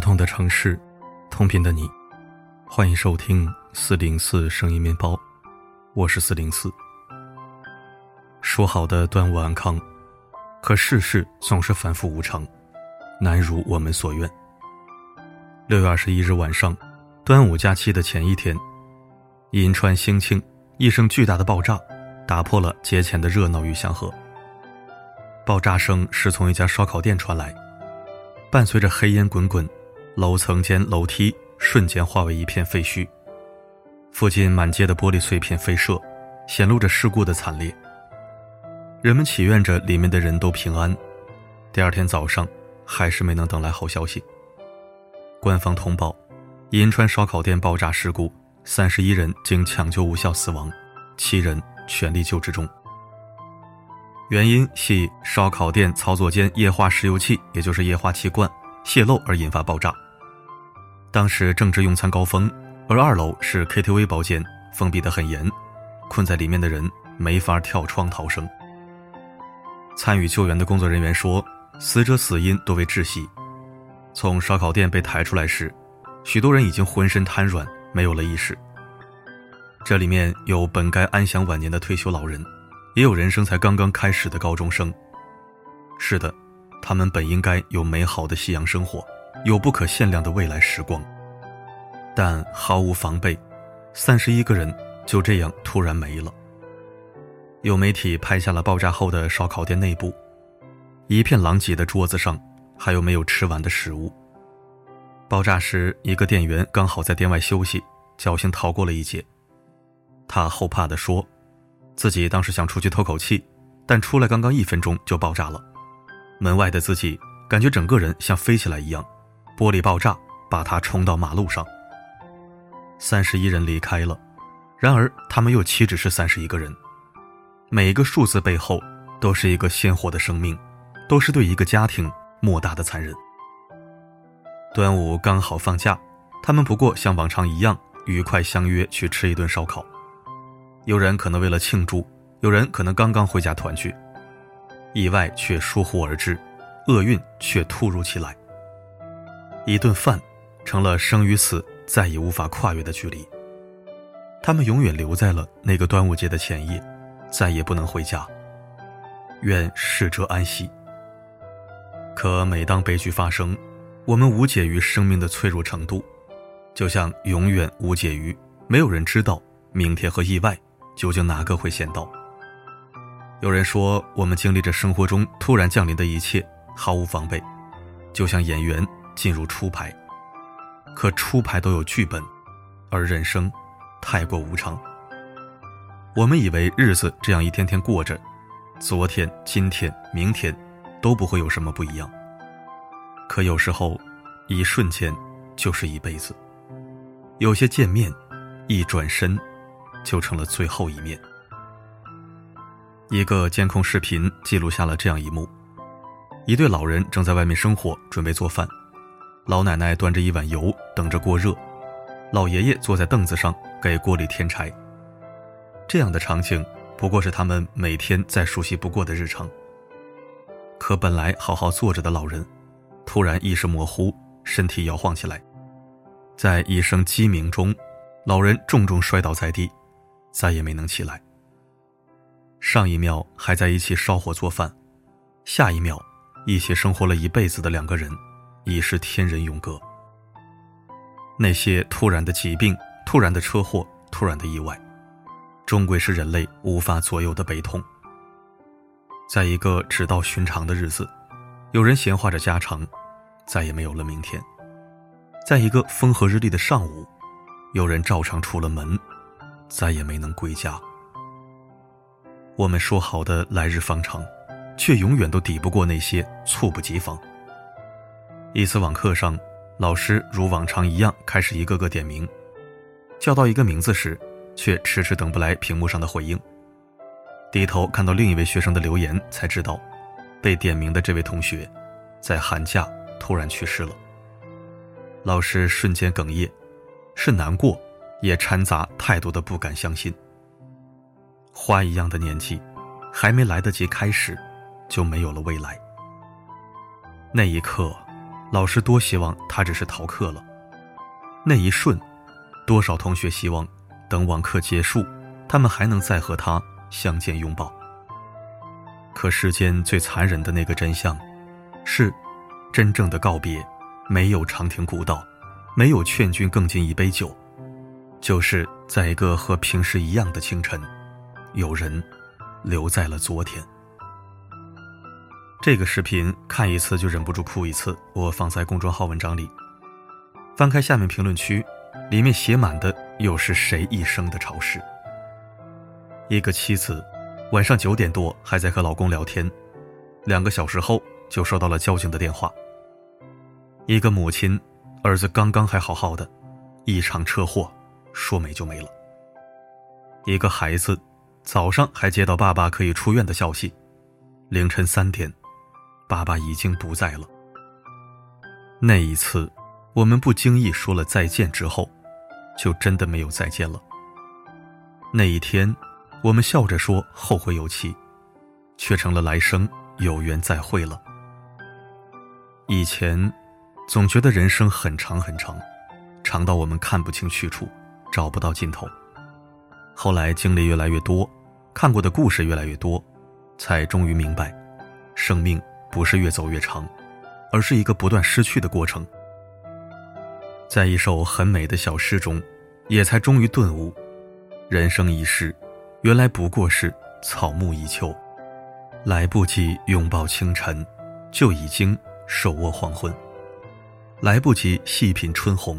不同的城市，同频的你，欢迎收听四零四声音面包，我是四零四。说好的端午安康，可世事总是反复无常，难如我们所愿。六月二十一日晚上，端午假期的前一天，银川兴庆一声巨大的爆炸，打破了节前的热闹与祥和。爆炸声是从一家烧烤店传来，伴随着黑烟滚滚，楼层间楼梯瞬间化为一片废墟。附近满街的玻璃碎片飞射，显露着事故的惨烈。人们祈愿着里面的人都平安。第二天早上，还是没能等来好消息。官方通报，银川烧烤店爆炸事故，三十一人经抢救无效死亡，七人全力救治中。原因系烧烤店操作间液化石油气，也就是液化气罐泄漏而引发爆炸。当时正值用餐高峰，而二楼是 KTV 包间，封闭得很严，困在里面的人没法跳窗逃生。参与救援的工作人员说，死者死因多为窒息。从烧烤店被抬出来时，许多人已经浑身瘫软，没有了意识。这里面有本该安享晚年的退休老人。也有人生才刚刚开始的高中生。是的，他们本应该有美好的夕阳生活，有不可限量的未来时光，但毫无防备，三十一个人就这样突然没了。有媒体拍下了爆炸后的烧烤店内部，一片狼藉的桌子上还有没有吃完的食物。爆炸时，一个店员刚好在店外休息，侥幸逃过了一劫。他后怕地说。自己当时想出去透口气，但出来刚刚一分钟就爆炸了。门外的自己感觉整个人像飞起来一样，玻璃爆炸把他冲到马路上。三十一人离开了，然而他们又岂止是三十一个人？每一个数字背后都是一个鲜活的生命，都是对一个家庭莫大的残忍。端午刚好放假，他们不过像往常一样愉快相约去吃一顿烧烤。有人可能为了庆祝，有人可能刚刚回家团聚，意外却疏忽而至，厄运却突如其来。一顿饭成了生与死再也无法跨越的距离。他们永远留在了那个端午节的前夜，再也不能回家。愿逝者安息。可每当悲剧发生，我们无解于生命的脆弱程度，就像永远无解于没有人知道明天和意外。究竟哪个会先到？有人说，我们经历着生活中突然降临的一切，毫无防备，就像演员进入初牌。可初牌都有剧本，而人生太过无常。我们以为日子这样一天天过着，昨天、今天、明天都不会有什么不一样。可有时候，一瞬间就是一辈子。有些见面，一转身。就成了最后一面。一个监控视频记录下了这样一幕：一对老人正在外面生火，准备做饭。老奶奶端着一碗油，等着锅热；老爷爷坐在凳子上给锅里添柴。这样的场景不过是他们每天再熟悉不过的日常。可本来好好坐着的老人，突然意识模糊，身体摇晃起来，在一声鸡鸣中，老人重重摔倒在地。再也没能起来。上一秒还在一起烧火做饭，下一秒，一起生活了一辈子的两个人，已是天人永隔。那些突然的疾病、突然的车祸、突然的意外，终归是人类无法左右的悲痛。在一个只道寻常的日子，有人闲话着家常，再也没有了明天。在一个风和日丽的上午，有人照常出了门。再也没能归家。我们说好的来日方长，却永远都抵不过那些猝不及防。一次网课上，老师如往常一样开始一个个点名，叫到一个名字时，却迟迟等不来屏幕上的回应。低头看到另一位学生的留言，才知道，被点名的这位同学，在寒假突然去世了。老师瞬间哽咽，是难过。也掺杂太多的不敢相信。花一样的年纪，还没来得及开始，就没有了未来。那一刻，老师多希望他只是逃课了。那一瞬，多少同学希望等网课结束，他们还能再和他相见拥抱。可世间最残忍的那个真相，是，真正的告别，没有长亭古道，没有劝君更尽一杯酒，就是在一个和平时一样的清晨，有人留在了昨天。这个视频看一次就忍不住哭一次，我放在公众号文章里。翻开下面评论区，里面写满的又是谁一生的潮湿。一个妻子，晚上九点多还在和老公聊天，两个小时后就收到了交警的电话。一个母亲，儿子刚刚还好好的，一场车祸，说没就没了。一个孩子，早上还接到爸爸可以出院的消息，凌晨三点。爸爸已经不在了。那一次，我们不经意说了再见之后，就真的没有再见了。那一天，我们笑着说后会有期，却成了来生有缘再会了。以前，总觉得人生很长很长，长到我们看不清去处，找不到尽头。后来经历越来越多，看过的故事越来越多，才终于明白，生命。不是越走越长，而是一个不断失去的过程。在一首很美的小诗中，也才终于顿悟：人生一世，原来不过是草木一秋。来不及拥抱清晨，就已经手握黄昏；来不及细品春红，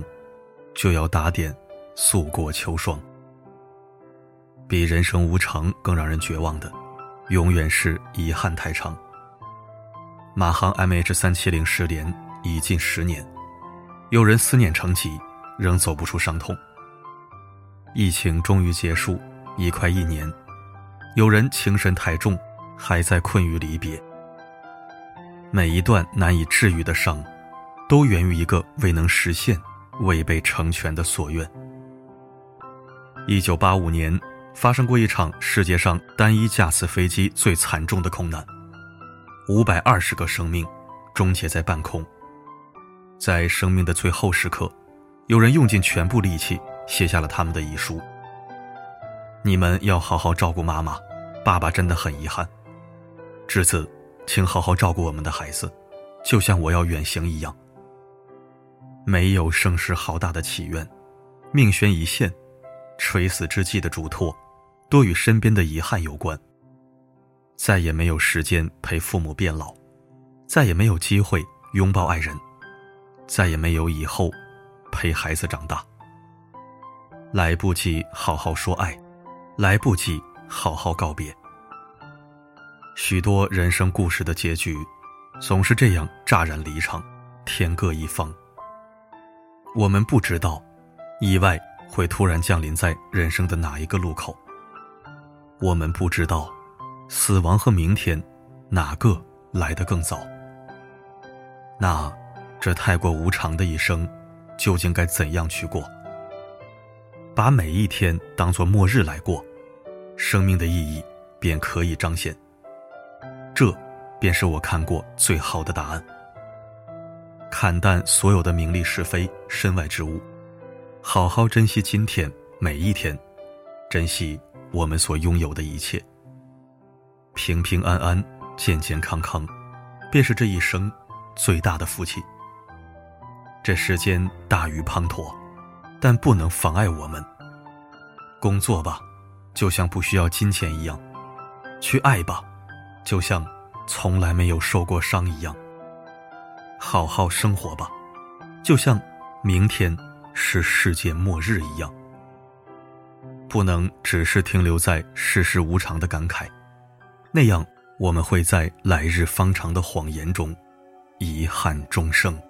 就要打点素过秋霜。比人生无常更让人绝望的，永远是遗憾太长。马航 MH 三七零失联已近十年，有人思念成疾，仍走不出伤痛。疫情终于结束，已快一年，有人情深太重，还在困于离别。每一段难以治愈的伤，都源于一个未能实现、未被成全的所愿。一九八五年，发生过一场世界上单一架次飞机最惨重的空难。五百二十个生命终结在半空，在生命的最后时刻，有人用尽全部力气写下了他们的遗书：“你们要好好照顾妈妈，爸爸真的很遗憾。至此，请好好照顾我们的孩子，就像我要远行一样。没有声势浩大的祈愿，命悬一线，垂死之际的嘱托，多与身边的遗憾有关。”再也没有时间陪父母变老，再也没有机会拥抱爱人，再也没有以后陪孩子长大。来不及好好说爱，来不及好好告别。许多人生故事的结局，总是这样乍然离场，天各一方。我们不知道，意外会突然降临在人生的哪一个路口。我们不知道。死亡和明天，哪个来得更早？那，这太过无常的一生，究竟该怎样去过？把每一天当作末日来过，生命的意义便可以彰显。这，便是我看过最好的答案。看淡所有的名利是非、身外之物，好好珍惜今天每一天，珍惜我们所拥有的一切。平平安安、健健康康，便是这一生最大的福气。这世间大雨滂沱，但不能妨碍我们工作吧，就像不需要金钱一样；去爱吧，就像从来没有受过伤一样；好好生活吧，就像明天是世界末日一样。不能只是停留在世事无常的感慨。那样，我们会在来日方长的谎言中，遗憾终生。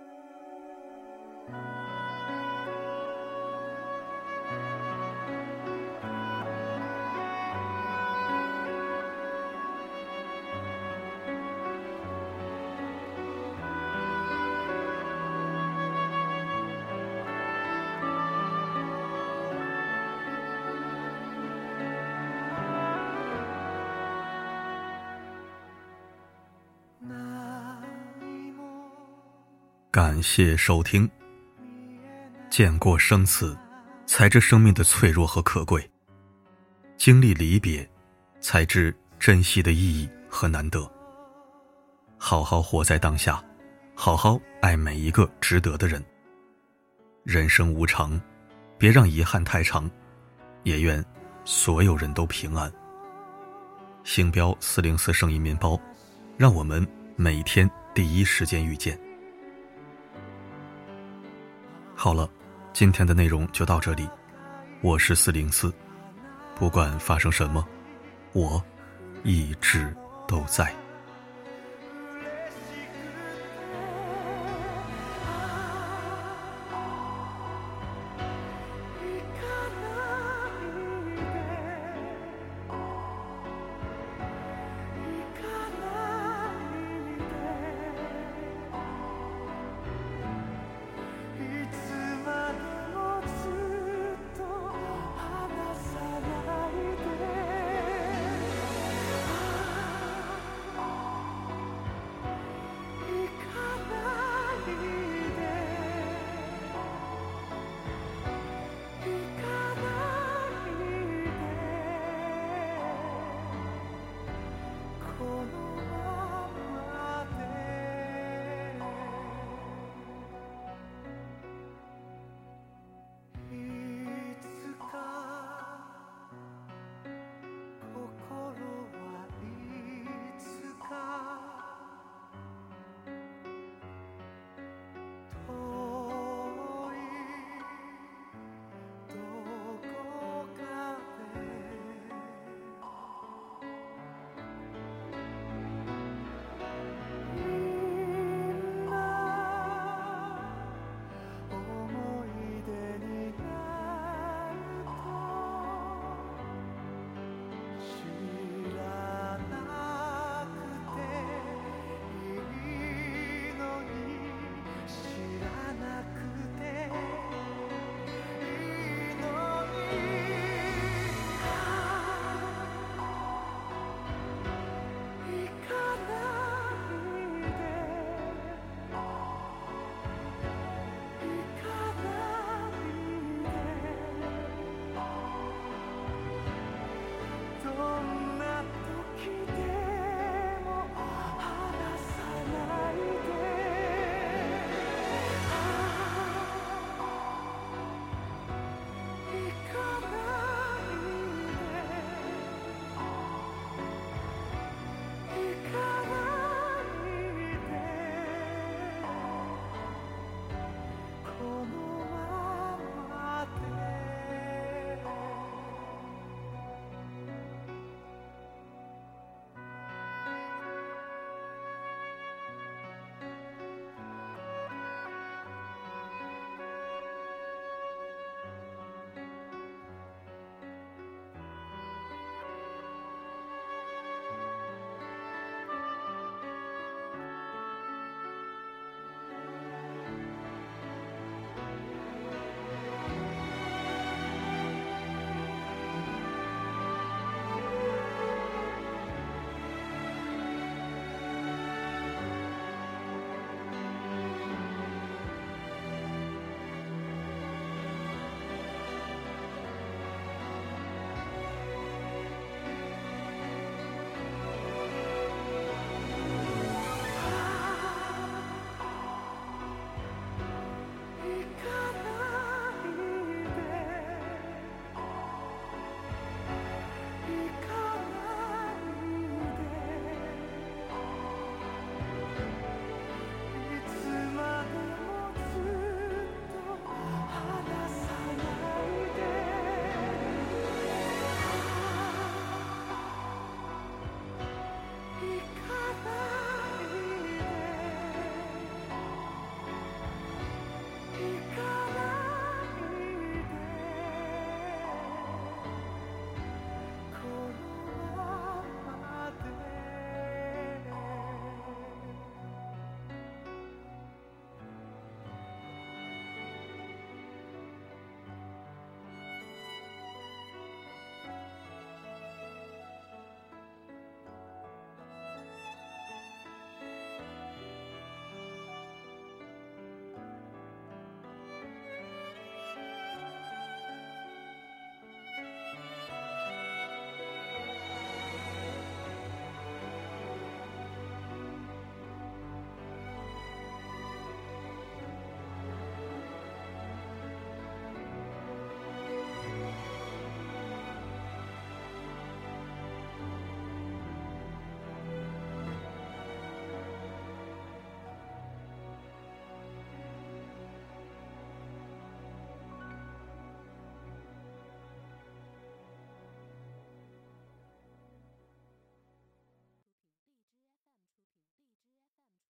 感谢收听。见过生死，才知生命的脆弱和可贵；经历离别，才知珍惜的意义和难得。好好活在当下，好好爱每一个值得的人。人生无常，别让遗憾太长。也愿所有人都平安。星标四零四声音面包，让我们每天第一时间遇见。好了。今天的内容就到这里，我是四零四，不管发生什么，我一直都在。